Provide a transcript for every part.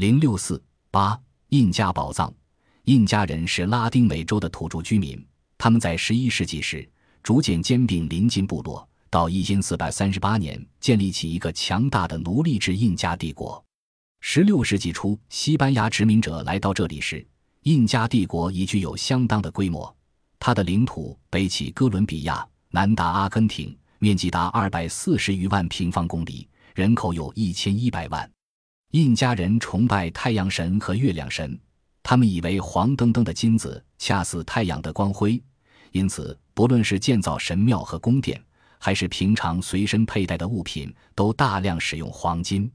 零六四八印加宝藏。印加人是拉丁美洲的土著居民，他们在十一世纪时逐渐兼并邻近部落，到一千四百三十八年建立起一个强大的奴隶制印加帝国。十六世纪初，西班牙殖民者来到这里时，印加帝国已具有相当的规模。它的领土北起哥伦比亚，南达阿根廷，面积达二百四十余万平方公里，人口有一千一百万。印加人崇拜太阳神和月亮神。他们以为黄澄澄的金子恰似太阳的光辉，因此不论是建造神庙和宫殿，还是平常随身佩戴的物品，都大量使用黄金。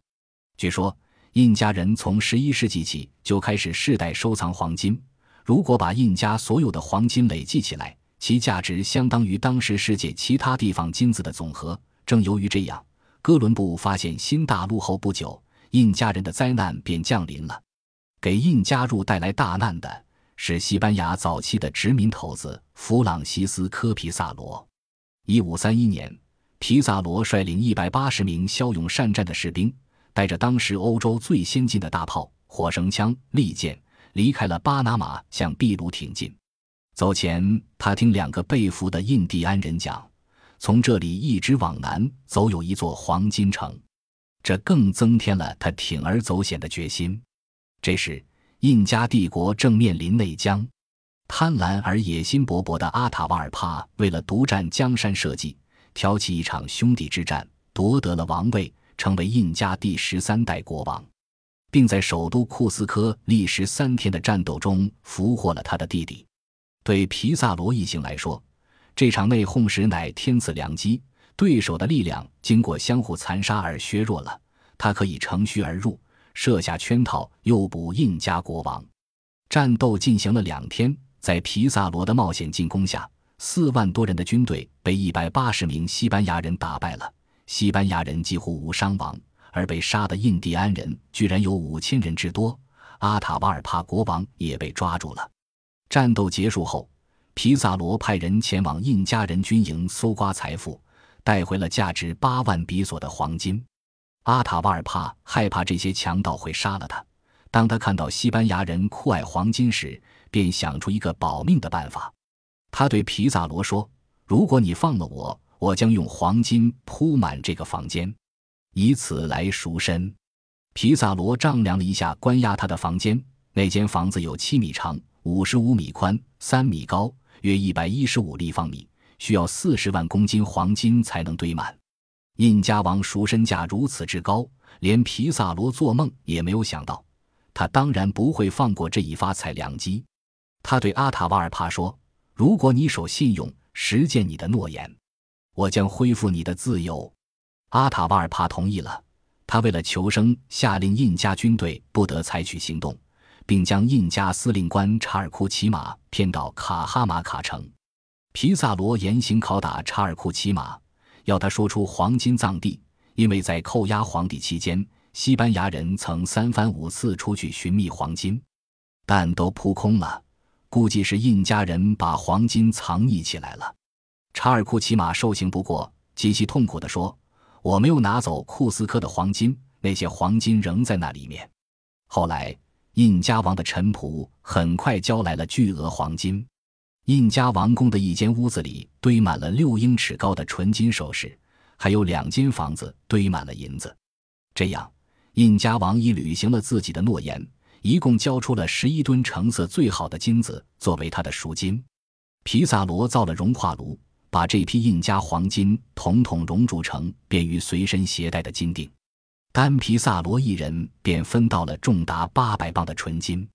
据说，印加人从十一世纪起就开始世代收藏黄金。如果把印加所有的黄金累计起来，其价值相当于当时世界其他地方金子的总和。正由于这样，哥伦布发现新大陆后不久，印加人的灾难便降临了。给印加入带来大难的是西班牙早期的殖民头子弗朗西斯科·皮萨罗。一五三一年，皮萨罗率领一百八十名骁勇善战的士兵，带着当时欧洲最先进的大炮、火绳枪、利剑，离开了巴拿马，向秘鲁挺进。走前，他听两个被俘的印第安人讲，从这里一直往南走，有一座黄金城，这更增添了他铤而走险的决心。这时，印加帝国正面临内江，贪婪而野心勃勃的阿塔瓦尔帕为了独占江山社稷，挑起一场兄弟之战，夺得了王位，成为印加第十三代国王，并在首都库斯科历时三天的战斗中俘获了他的弟弟。对皮萨罗一行来说，这场内讧时乃天赐良机，对手的力量经过相互残杀而削弱了，他可以乘虚而入。设下圈套，诱捕印加国王。战斗进行了两天，在皮萨罗的冒险进攻下，四万多人的军队被一百八十名西班牙人打败了。西班牙人几乎无伤亡，而被杀的印第安人居然有五千人之多。阿塔瓦尔帕国王也被抓住了。战斗结束后，皮萨罗派人前往印加人军营搜刮财富，带回了价值八万比索的黄金。阿塔瓦尔帕害怕这些强盗会杀了他。当他看到西班牙人酷爱黄金时，便想出一个保命的办法。他对皮萨罗说：“如果你放了我，我将用黄金铺满这个房间，以此来赎身。”皮萨罗丈量了一下关押他的房间，那间房子有七米长、五十五米宽、三米高，约一百一十五立方米，需要四十万公斤黄金才能堆满。印加王赎身价如此之高，连皮萨罗做梦也没有想到。他当然不会放过这一发财良机。他对阿塔瓦尔帕说：“如果你守信用，实践你的诺言，我将恢复你的自由。”阿塔瓦尔帕同意了。他为了求生，下令印加军队不得采取行动，并将印加司令官查尔库齐马骗到卡哈马卡城。皮萨罗严刑拷打查尔库齐马。要他说出黄金藏地，因为在扣押皇帝期间，西班牙人曾三番五次出去寻觅黄金，但都扑空了。估计是印加人把黄金藏匿起来了。查尔库齐马受刑不过，极其痛苦地说：“我没有拿走库斯科的黄金，那些黄金仍在那里面。”后来，印加王的臣仆很快交来了巨额黄金。印加王宫的一间屋子里堆满了六英尺高的纯金首饰，还有两间房子堆满了银子。这样，印加王已履行了自己的诺言，一共交出了十一吨成色最好的金子作为他的赎金。皮萨罗造了熔化炉，把这批印加黄金统统熔铸成便于随身携带的金锭，单皮萨罗一人便分到了重达八百磅的纯金。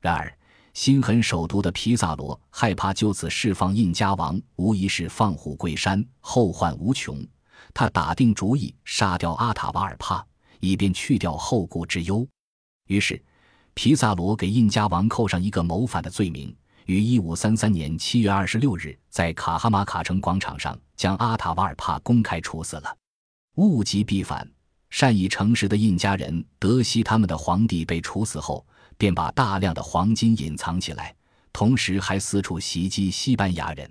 然而，心狠手毒的皮萨罗害怕就此释放印加王，无疑是放虎归山，后患无穷。他打定主意杀掉阿塔瓦尔帕，以便去掉后顾之忧。于是，皮萨罗给印加王扣上一个谋反的罪名，于一五三三年七月二十六日在卡哈马卡城广场上将阿塔瓦尔帕公开处死了。物极必反，善以诚实的印加人得悉他们的皇帝被处死后。便把大量的黄金隐藏起来，同时还四处袭击西班牙人。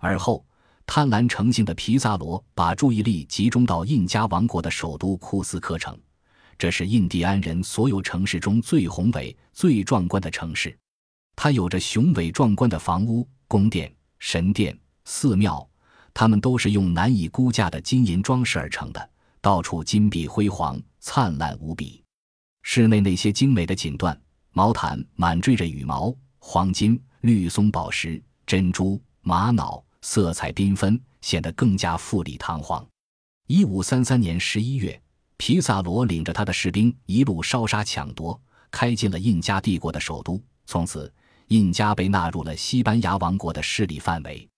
而后，贪婪成性的皮萨罗把注意力集中到印加王国的首都库斯科城，这是印第安人所有城市中最宏伟、最壮观的城市。它有着雄伟壮观的房屋、宫殿、神殿、寺庙，它们都是用难以估价的金银装饰而成的，到处金碧辉煌、灿烂无比。室内那些精美的锦缎、毛毯满缀着羽毛、黄金、绿松宝石、珍珠、玛瑙，色彩缤纷，显得更加富丽堂皇。一五三三年十一月，皮萨罗领着他的士兵一路烧杀抢夺，开进了印加帝国的首都，从此。印加被纳入了西班牙王国的势力范围，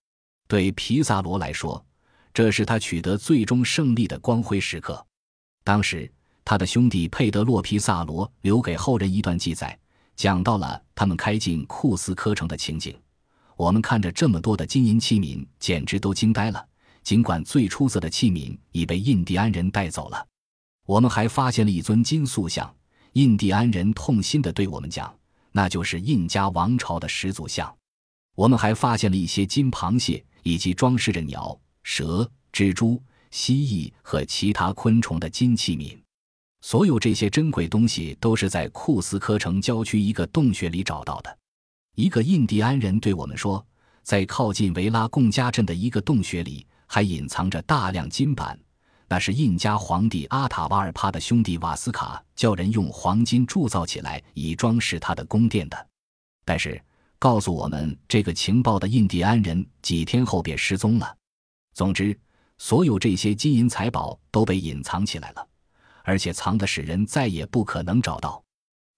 对皮萨罗来说，这是他取得最终胜利的光辉时刻。当时，他的兄弟佩德洛·皮萨罗留给后人一段记载，讲到了他们开进库斯科城的情景。我们看着这么多的金银器皿，简直都惊呆了。尽管最出色的器皿已被印第安人带走了，我们还发现了一尊金塑像。印第安人痛心地对我们讲。那就是印加王朝的始祖像。我们还发现了一些金螃蟹，以及装饰着鸟、蛇、蜘蛛、蜥蜴和其他昆虫的金器皿。所有这些珍贵东西都是在库斯科城郊区一个洞穴里找到的。一个印第安人对我们说，在靠近维拉贡加镇的一个洞穴里，还隐藏着大量金板。那是印加皇帝阿塔瓦尔帕的兄弟瓦斯卡叫人用黄金铸造起来，以装饰他的宫殿的。但是，告诉我们这个情报的印第安人几天后便失踪了。总之，所有这些金银财宝都被隐藏起来了，而且藏的使人再也不可能找到。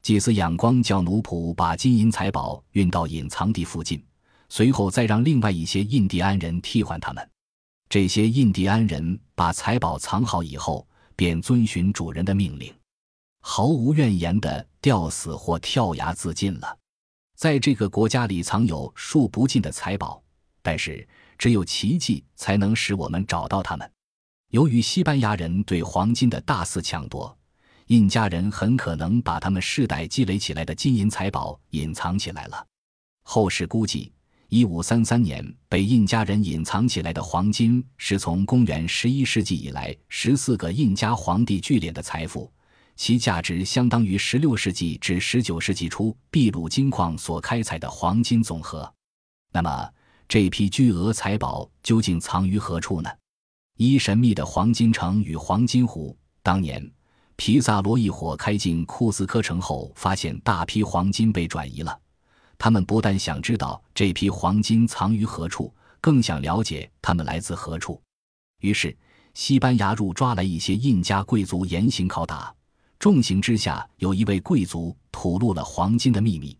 祭司仰光叫奴仆把金银财宝运到隐藏地附近，随后再让另外一些印第安人替换他们。这些印第安人把财宝藏好以后，便遵循主人的命令，毫无怨言地吊死或跳崖自尽了。在这个国家里藏有数不尽的财宝，但是只有奇迹才能使我们找到他们。由于西班牙人对黄金的大肆抢夺，印加人很可能把他们世代积累起来的金银财宝隐藏起来了。后世估计。一五三三年被印加人隐藏起来的黄金，是从公元十一世纪以来十四个印加皇帝聚敛的财富，其价值相当于十六世纪至十九世纪初秘鲁金矿所开采的黄金总和。那么，这批巨额财宝究竟藏于何处呢？一神秘的黄金城与黄金湖。当年，皮萨罗一伙开进库斯科城后，发现大批黄金被转移了。他们不但想知道这批黄金藏于何处，更想了解它们来自何处。于是，西班牙入抓来一些印加贵族严刑拷打。重刑之下，有一位贵族吐露了黄金的秘密。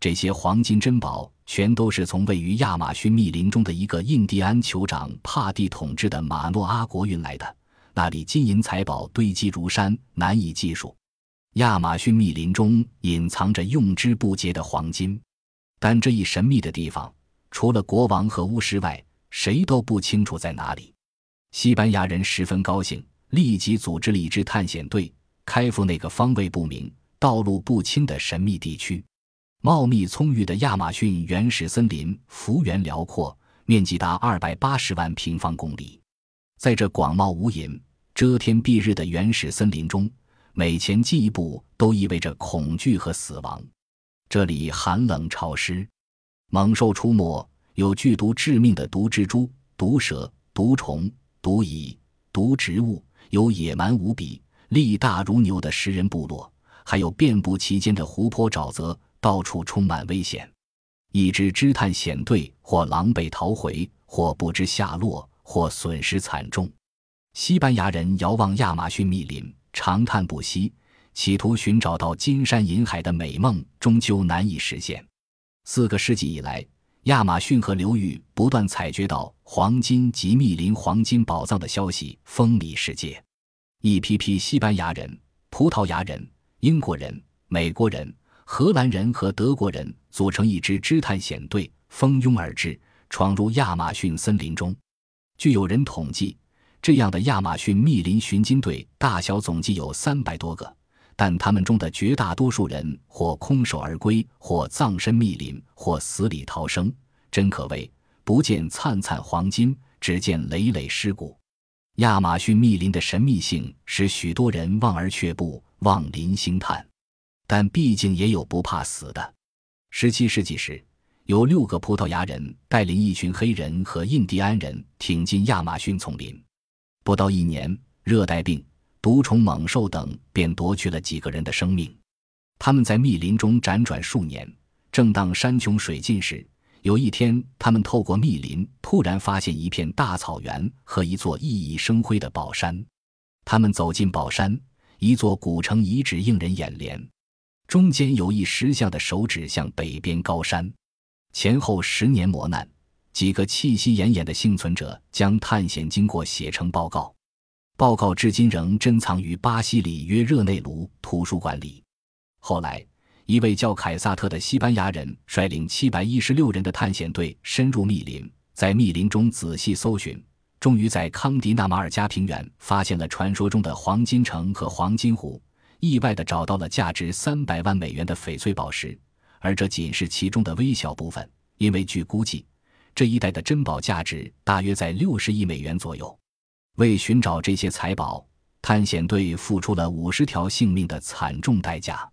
这些黄金珍宝全都是从位于亚马逊密林中的一个印第安酋长帕蒂统治的马诺阿国运来的。那里金银财宝堆积如山，难以计数。亚马逊密林中隐藏着用之不竭的黄金。但这一神秘的地方，除了国王和巫师外，谁都不清楚在哪里。西班牙人十分高兴，立即组织了一支探险队，开赴那个方位不明、道路不清的神秘地区。茂密葱郁的亚马逊原始森林幅员辽阔，面积达二百八十万平方公里。在这广袤无垠、遮天蔽日的原始森林中，每前进一步都意味着恐惧和死亡。这里寒冷潮湿，猛兽出没，有剧毒致命的毒蜘蛛、毒蛇、毒虫、毒蚁、毒植物，有野蛮无比、力大如牛的食人部落，还有遍布其间的湖泊沼泽，到处充满危险。一支支探险队或狼狈逃回，或不知下落，或损失惨重。西班牙人遥望亚马逊密林，长叹不息。企图寻找到金山银海的美梦，终究难以实现。四个世纪以来，亚马逊河流域不断采掘到黄金及密林黄金宝藏的消息风靡世界。一批批西班牙人、葡萄牙人、英国人、美国人、荷兰人和德国人组成一支支探险队，蜂拥而至，闯入亚马逊森林中。据有人统计，这样的亚马逊密林寻金队大小总计有三百多个。但他们中的绝大多数人或空手而归，或葬身密林，或死里逃生，真可谓不见灿灿黄金，只见累累尸骨。亚马逊密林的神秘性使许多人望而却步，望林兴叹。但毕竟也有不怕死的。十七世纪时，有六个葡萄牙人带领一群黑人和印第安人挺进亚马逊丛林，不到一年，热带病、毒虫猛兽等便夺去了几个人的生命。他们在密林中辗转数年，正当山穷水尽时，有一天，他们透过密林，突然发现一片大草原和一座熠熠生辉的宝山。他们走进宝山，一座古城遗址映人眼帘。中间有一石像的手指向北边高山，前后十年磨难，几个气息奄奄的幸存者将探险经过写成报告，报告至今仍珍藏于巴西里约热内卢图书馆里。后来，一位叫凯撒特的西班牙人率领七百一十六人的探险队深入密林，在密林中仔细搜寻，终于在康迪纳马尔加平原发现了传说中的黄金城和黄金湖。意外地找到了价值三百万美元的翡翠宝石，而这仅是其中的微小部分，因为据估计，这一带的珍宝价值大约在六十亿美元左右。为寻找这些财宝，探险队付出了五十条性命的惨重代价。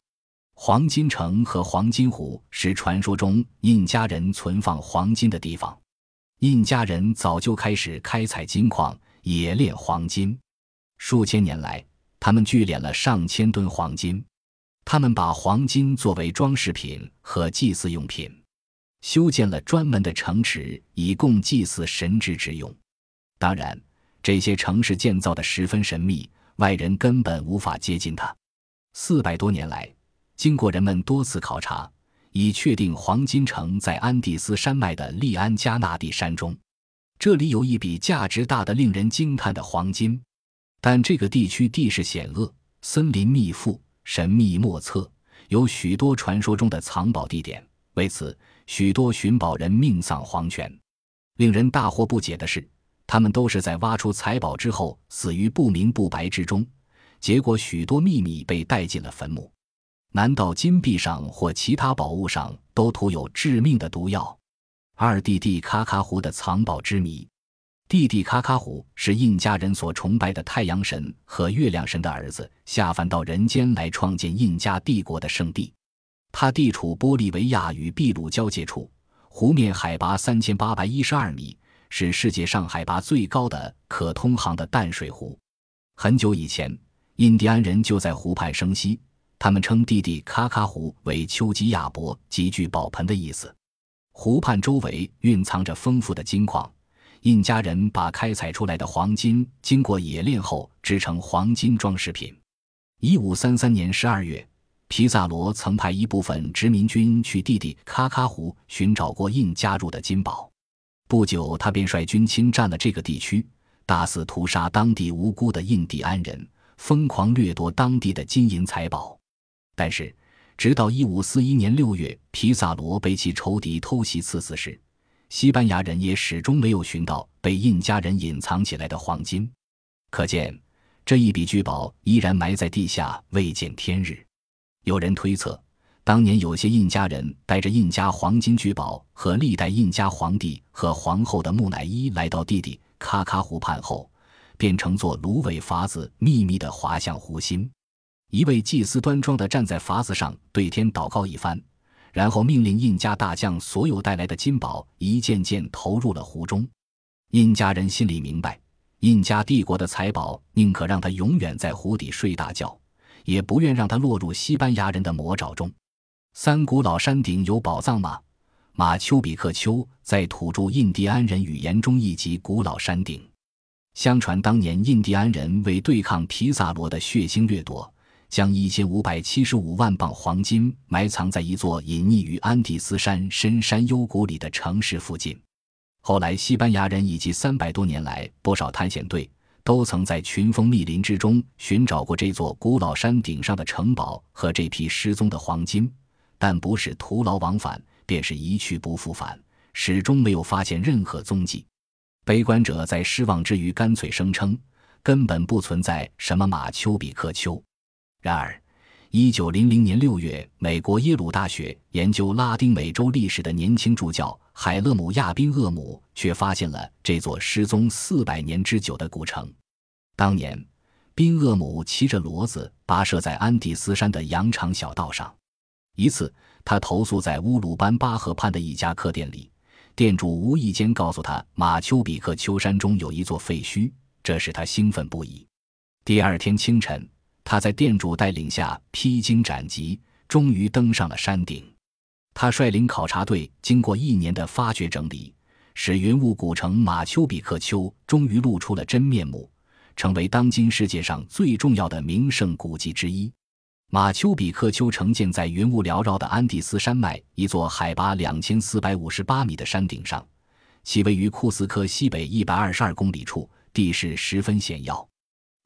黄金城和黄金湖是传说中印加人存放黄金的地方，印加人早就开始开采金矿、冶炼黄金，数千年来。他们聚敛了上千吨黄金，他们把黄金作为装饰品和祭祀用品，修建了专门的城池，以供祭祀神之之用。当然，这些城市建造的十分神秘，外人根本无法接近它。四百多年来，经过人们多次考察，已确定黄金城在安第斯山脉的利安加纳地山中，这里有一笔价值大的令人惊叹的黄金。但这个地区地势险恶，森林密布，神秘莫测，有许多传说中的藏宝地点。为此，许多寻宝人命丧黄泉。令人大惑不解的是，他们都是在挖出财宝之后死于不明不白之中，结果许多秘密被带进了坟墓。难道金币上或其他宝物上都涂有致命的毒药？二弟弟卡卡湖的藏宝之谜。蒂蒂卡卡湖是印加人所崇拜的太阳神和月亮神的儿子，下凡到人间来创建印加帝国的圣地。它地处玻利维亚与秘鲁交界处，湖面海拔三千八百一十二米，是世界上海拔最高的可通航的淡水湖。很久以前，印第安人就在湖畔生息，他们称蒂蒂卡卡湖为丘吉亚伯，极具宝盆的意思。湖畔周围蕴藏着丰富的金矿。印加人把开采出来的黄金经过冶炼后制成黄金装饰品。一五三三年十二月，皮萨罗曾派一部分殖民军去弟弟卡卡湖寻找过印加入的金宝。不久，他便率军侵占了这个地区，大肆屠杀当地无辜的印第安人，疯狂掠夺当地的金银财宝。但是，直到一五四一年六月，皮萨罗被其仇敌偷袭刺死时。西班牙人也始终没有寻到被印加人隐藏起来的黄金，可见这一笔巨宝依然埋在地下，未见天日。有人推测，当年有些印加人带着印加黄金巨宝和历代印加皇帝和皇后的木乃伊来到弟弟卡卡湖畔后，便乘坐芦苇筏子秘密地滑向湖心。一位祭司端庄地站在筏子上，对天祷告一番。然后命令印加大将所有带来的金宝一件件投入了湖中。印加人心里明白，印加帝国的财宝宁可让他永远在湖底睡大觉，也不愿让他落入西班牙人的魔爪中。三古老山顶有宝藏吗？马丘比克丘在土著印第安人语言中译及古老山顶。相传当年印第安人为对抗皮萨罗的血腥掠夺。将一千五百七十五万磅黄金埋藏在一座隐匿于安第斯山深山幽谷里的城市附近。后来，西班牙人以及三百多年来不少探险队都曾在群峰密林之中寻找过这座古老山顶上的城堡和这批失踪的黄金，但不是徒劳往返，便是一去不复返，始终没有发现任何踪迹。悲观者在失望之余，干脆声称根本不存在什么马丘比克丘。然而，一九零零年六月，美国耶鲁大学研究拉丁美洲历史的年轻助教海勒姆亚宾厄姆却发现了这座失踪四百年之久的古城。当年，宾厄姆骑着骡子跋涉在安第斯山的羊肠小道上。一次，他投宿在乌鲁班巴河畔的一家客店里，店主无意间告诉他，马丘比克丘山中有一座废墟，这使他兴奋不已。第二天清晨，他在店主带领下披荆斩棘，终于登上了山顶。他率领考察队，经过一年的发掘整理，使云雾古城马丘比克丘终于露出了真面目，成为当今世界上最重要的名胜古迹之一。马丘比克丘城建在云雾缭绕的安第斯山脉一座海拔两千四百五十八米的山顶上，其位于库斯科西北一百二十二公里处，地势十分险要，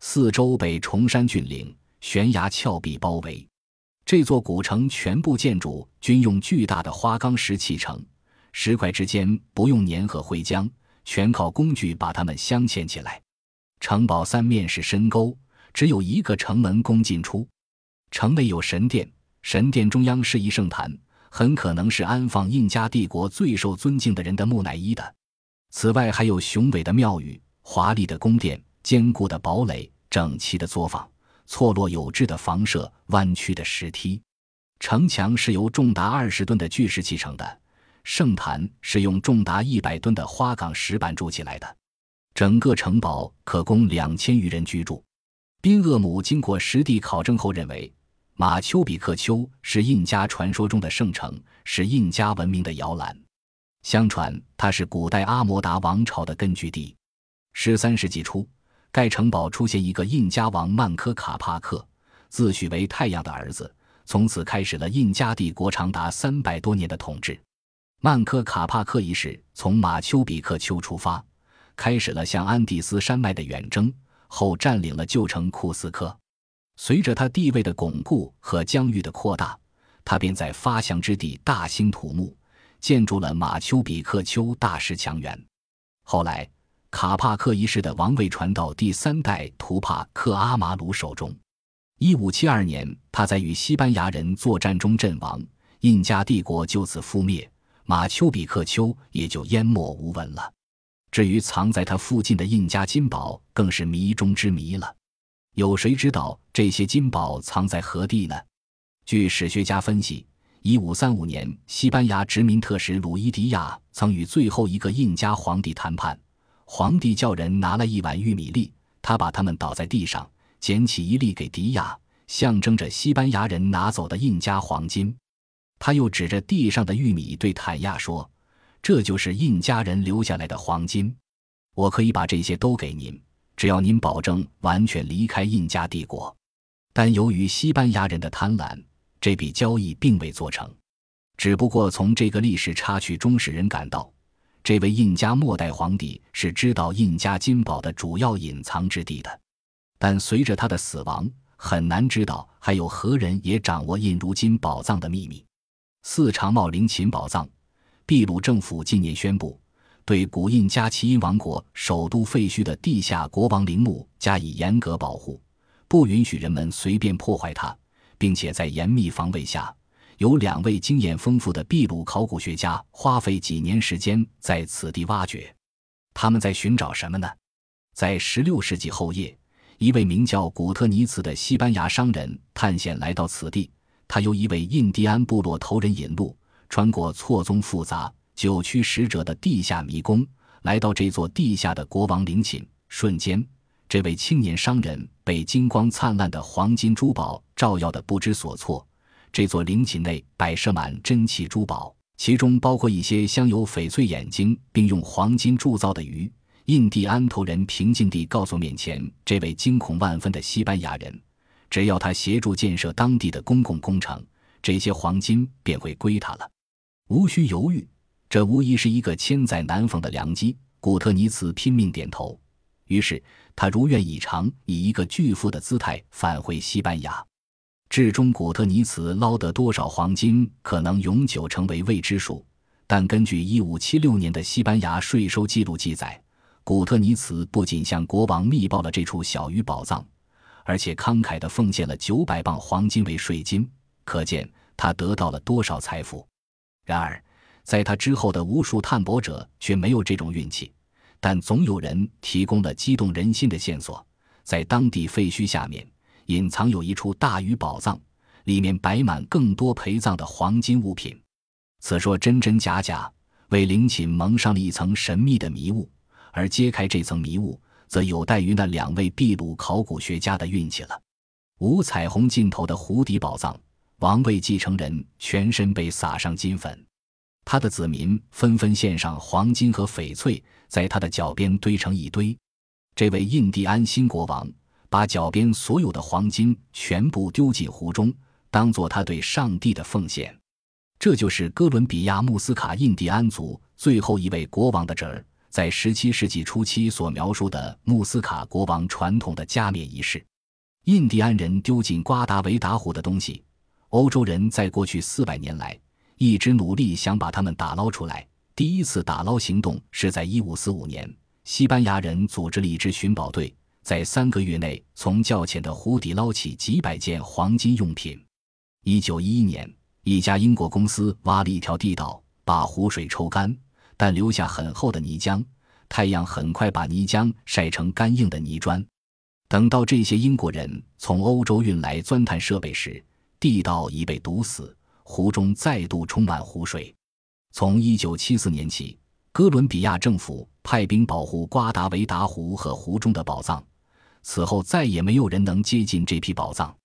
四周被崇山峻岭、悬崖峭壁包围。这座古城全部建筑均用巨大的花岗石砌成，石块之间不用粘合灰浆，全靠工具把它们镶嵌起来。城堡三面是深沟，只有一个城门供进出。城内有神殿，神殿中央是一圣坛，很可能是安放印加帝国最受尊敬的人的木乃伊的。此外，还有雄伟的庙宇、华丽的宫殿、坚固的堡垒、整齐的作坊、错落有致的房舍、弯曲的石梯。城墙是由重达二十吨的巨石砌成的，圣坛是用重达一百吨的花岗石板筑起来的。整个城堡可供两千余人居住。宾厄姆经过实地考证后认为。马丘比克丘是印加传说中的圣城，是印加文明的摇篮。相传它是古代阿摩达王朝的根据地。十三世纪初，该城堡出现一个印加王曼科卡帕克，自诩为太阳的儿子，从此开始了印加帝国长达三百多年的统治。曼科卡帕克一世从马丘比克丘出发，开始了向安第斯山脉的远征，后占领了旧城库斯科。随着他地位的巩固和疆域的扩大，他便在发祥之地大兴土木，建筑了马丘比克丘大石墙垣。后来，卡帕克一世的王位传到第三代图帕克阿马鲁手中。一五七二年，他在与西班牙人作战中阵亡，印加帝国就此覆灭，马丘比克丘也就淹没无闻了。至于藏在他附近的印加金宝，更是谜中之谜了。有谁知道这些金宝藏在何地呢？据史学家分析，一五三五年，西班牙殖民特使鲁伊迪亚曾与最后一个印加皇帝谈判，皇帝叫人拿了一碗玉米粒，他把它们倒在地上，捡起一粒给迪亚，象征着西班牙人拿走的印加黄金。他又指着地上的玉米对坦亚说：“这就是印加人留下来的黄金，我可以把这些都给您。”只要您保证完全离开印加帝国，但由于西班牙人的贪婪，这笔交易并未做成。只不过从这个历史插曲中，使人感到，这位印加末代皇帝是知道印加金宝的主要隐藏之地的。但随着他的死亡，很难知道还有何人也掌握印如今宝藏的秘密。四长茂陵寝宝藏，秘鲁政府近年宣布。对古印加奇因王国首都废墟的地下国王陵墓加以严格保护，不允许人们随便破坏它，并且在严密防卫下，有两位经验丰富的秘鲁考古学家花费几年时间在此地挖掘。他们在寻找什么呢？在16世纪后叶，一位名叫古特尼茨的西班牙商人探险来到此地，他由一位印第安部落头人引路，穿过错综复杂。九曲十折的地下迷宫，来到这座地下的国王陵寝。瞬间，这位青年商人被金光灿烂的黄金珠宝照耀得不知所措。这座陵寝内摆设满珍奇珠宝，其中包括一些镶有翡翠眼睛并用黄金铸造的鱼。印第安头人平静地告诉面前这位惊恐万分的西班牙人：“只要他协助建设当地的公共工程，这些黄金便会归他了。”无需犹豫。这无疑是一个千载难逢的良机。古特尼茨拼命点头，于是他如愿以偿，以一个巨富的姿态返回西班牙。至终，古特尼茨捞得多少黄金，可能永久成为未知数。但根据1576年的西班牙税收记录记载，古特尼茨不仅向国王密报了这处小鱼宝藏，而且慷慨地奉献了900磅黄金为税金，可见他得到了多少财富。然而，在他之后的无数探博者却没有这种运气，但总有人提供了激动人心的线索。在当地废墟下面，隐藏有一处大鱼宝藏，里面摆满更多陪葬的黄金物品。此说真真假假，为陵寝蒙上了一层神秘的迷雾。而揭开这层迷雾，则有待于那两位秘鲁考古学家的运气了。五彩虹尽头的湖底宝藏，王位继承人全身被撒上金粉，他的子民纷纷献上黄金和翡翠，在他的脚边堆成一堆。这位印第安新国王把脚边所有的黄金全部丢进湖中，当做他对上帝的奉献。这就是哥伦比亚穆斯卡印第安族最后一位国王的侄儿，在17世纪初期所描述的穆斯卡国王传统的加冕仪式。印第安人丢进瓜达维达湖的东西，欧洲人在过去四百年来一直努力想把它们打捞出来。第一次打捞行动是在1545年。西班牙人组织了一支寻宝队，在三个月内从较浅的湖底捞起几百件黄金用品。一九一一年，一家英国公司挖了一条地道，把湖水抽干，但留下很厚的泥浆。太阳很快把泥浆晒成干硬的泥砖。等到这些英国人从欧洲运来钻探设备时，地道已被堵死，湖中再度充满湖水。从一九七四年起。哥伦比亚政府派兵保护瓜达维达湖和湖中的宝藏，此后再也没有人能接近这批宝藏。